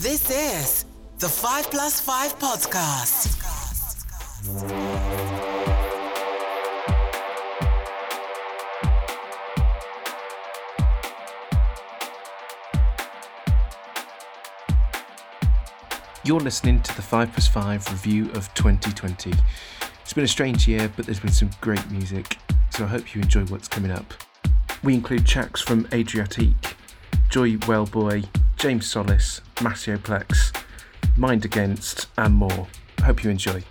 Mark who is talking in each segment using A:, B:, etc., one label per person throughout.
A: This is the 5 Plus 5 Podcast.
B: You're listening to the 5 Plus 5 review of 2020. It's been a strange year, but there's been some great music, so I hope you enjoy what's coming up. We include tracks from Adriatique, Joy Wellboy, James Solis, Massioplex, Mind Against, and more. Hope you enjoy.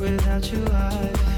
C: Without you, I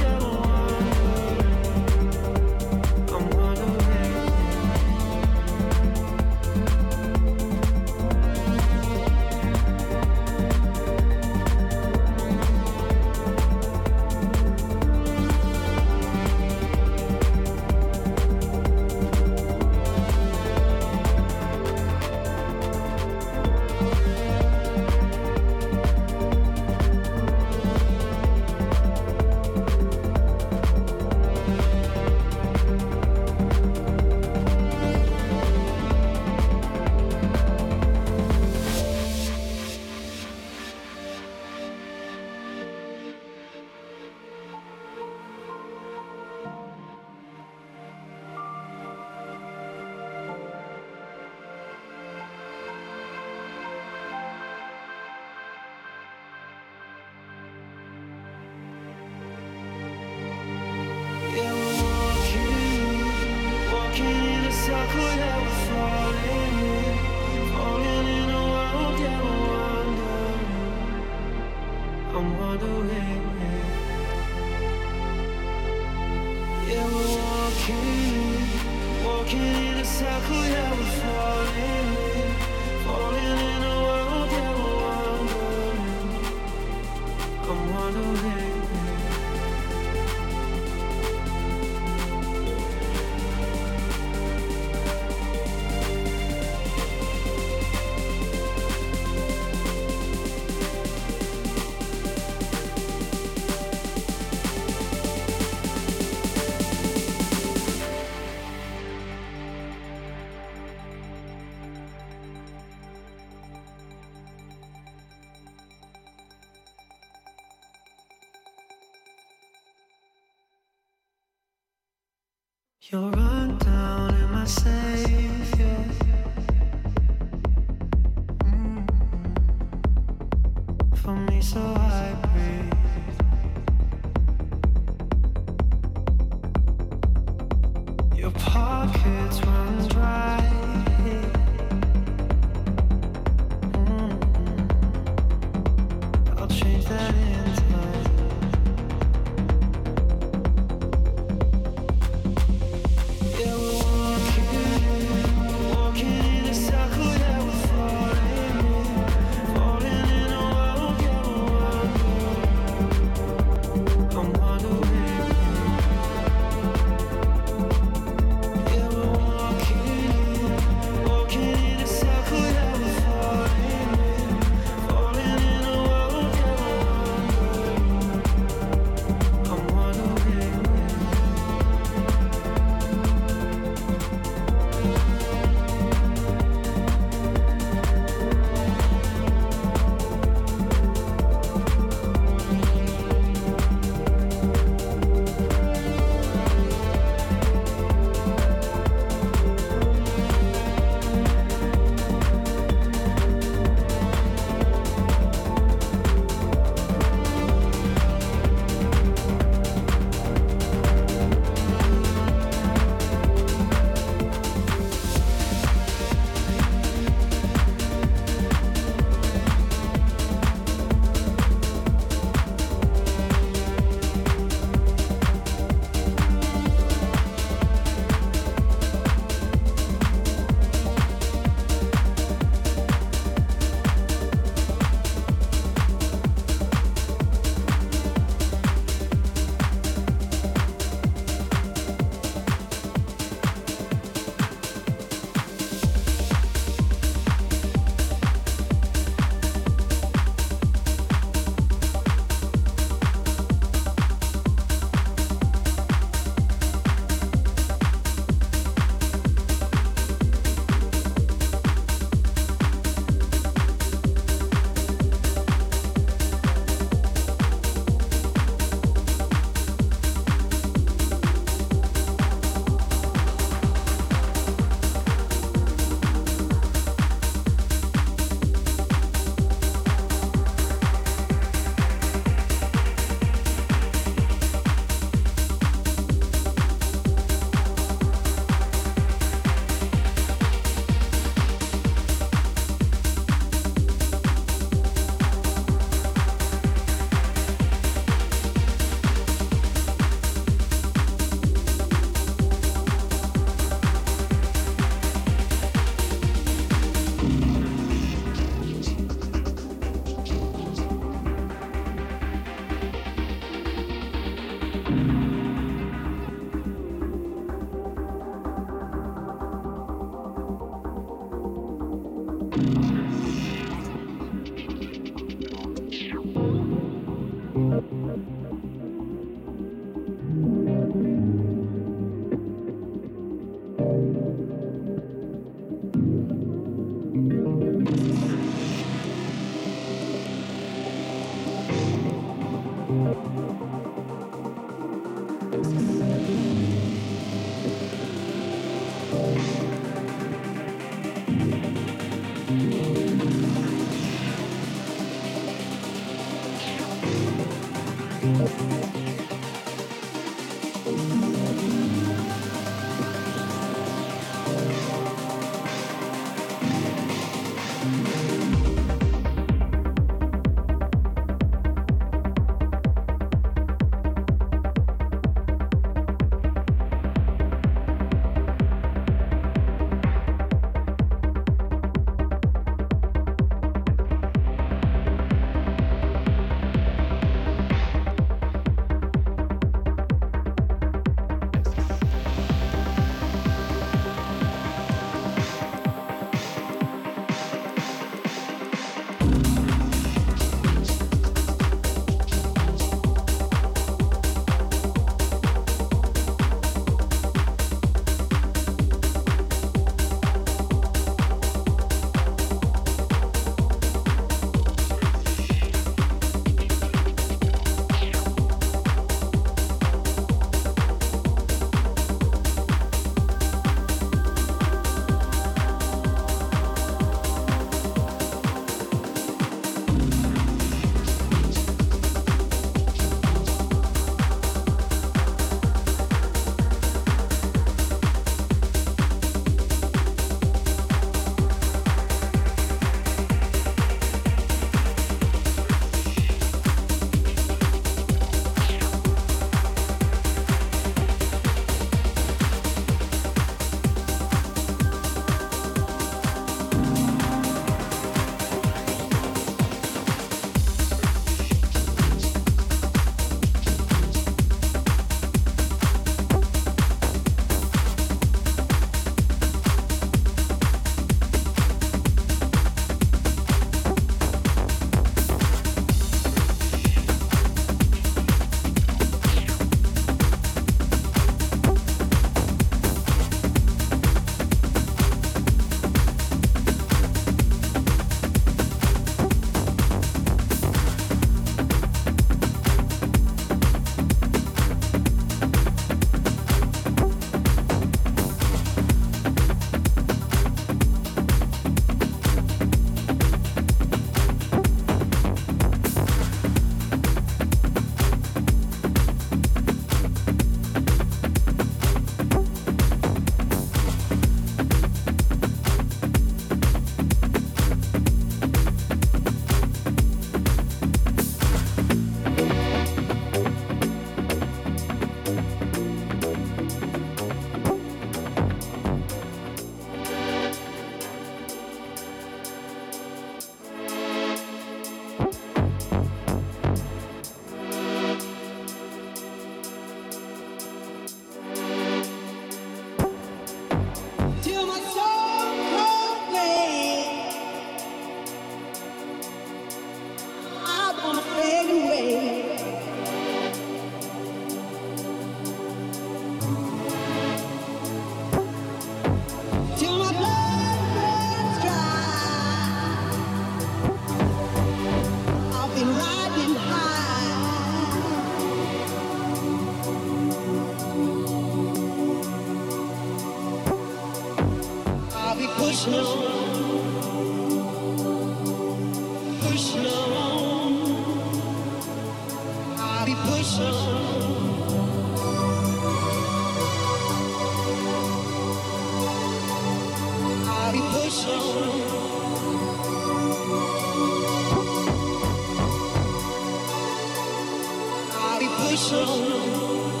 C: Pushing on.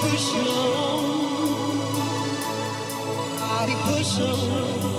C: Pushing on. I'll be pushing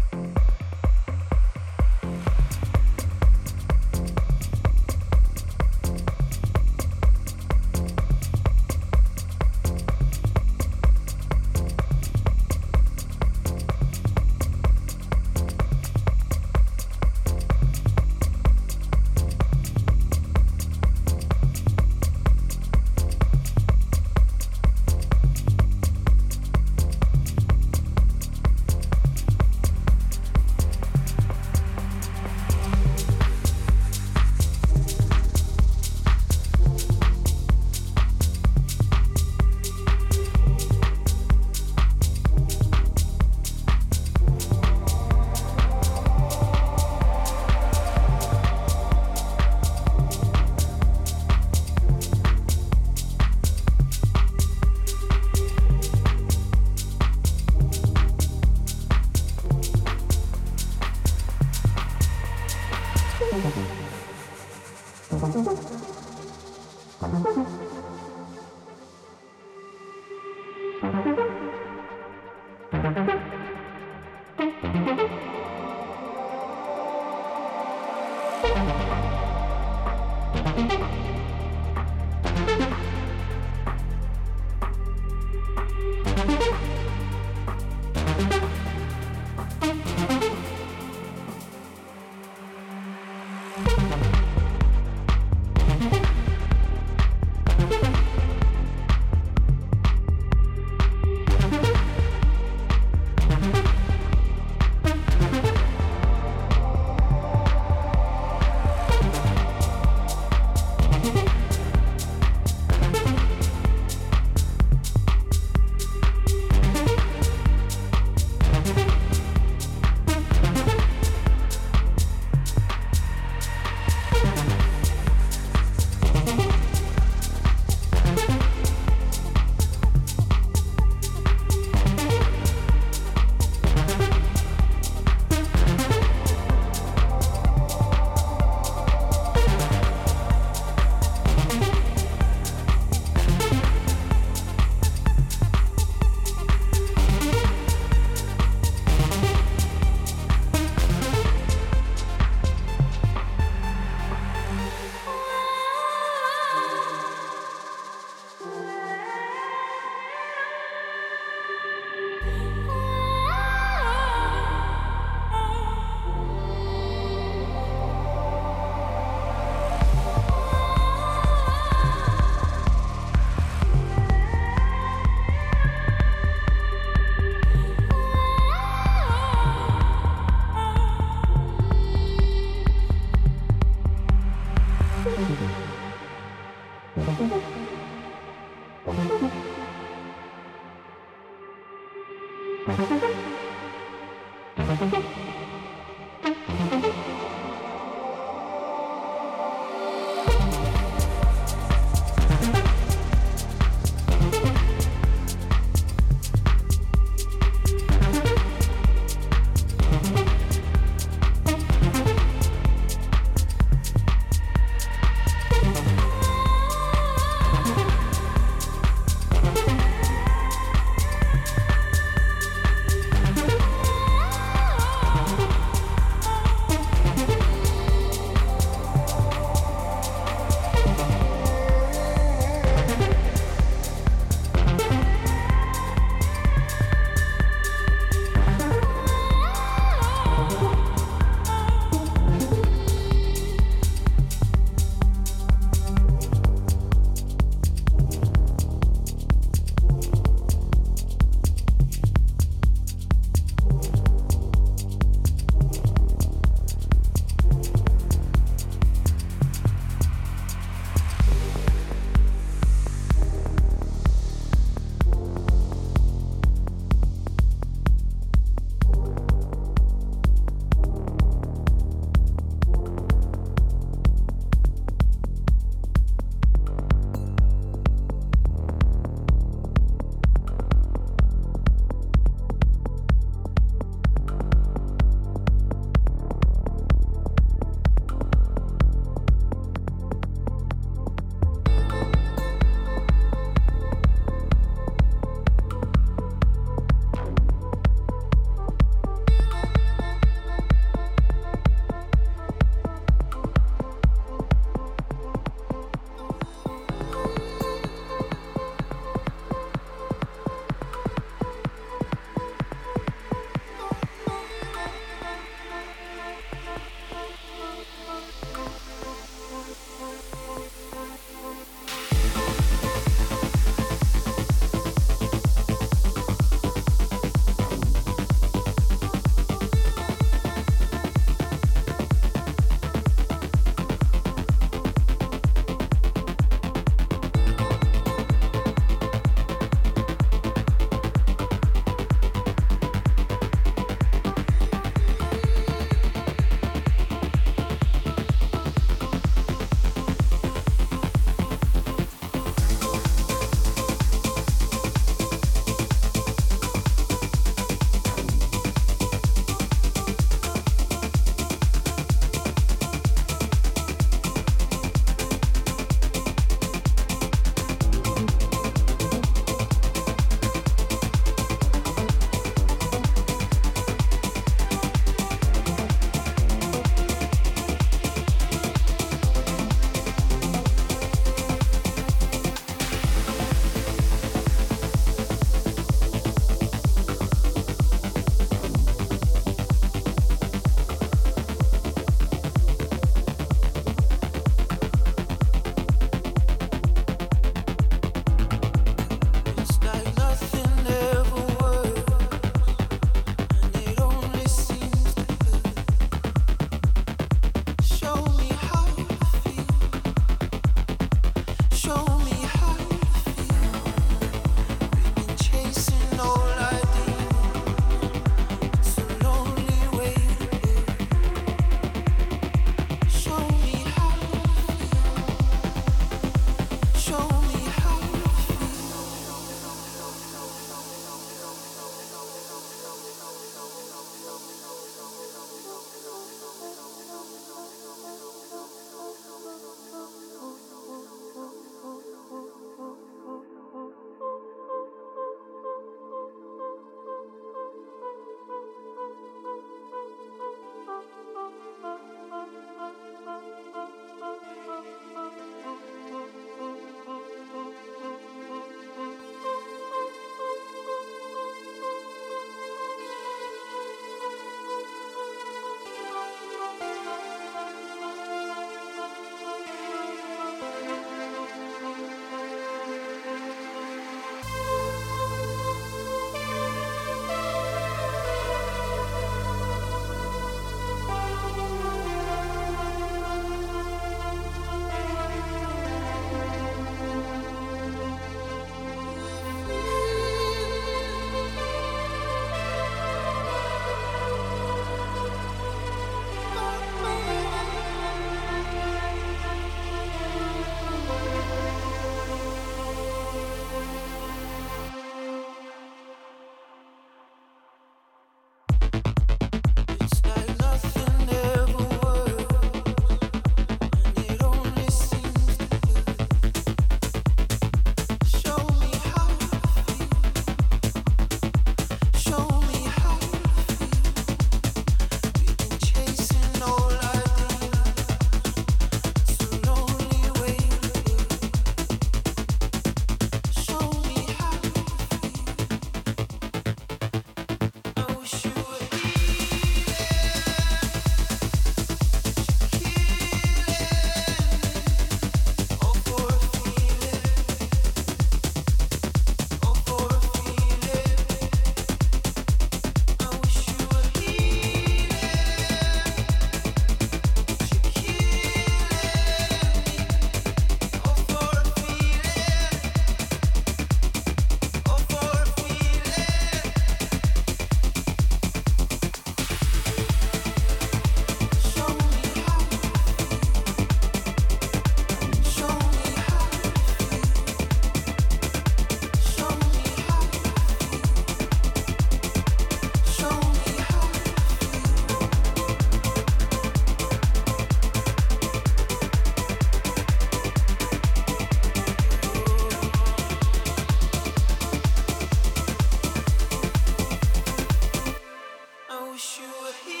D: wish you were here.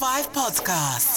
A: This is the 5 Plus 5 Podcast.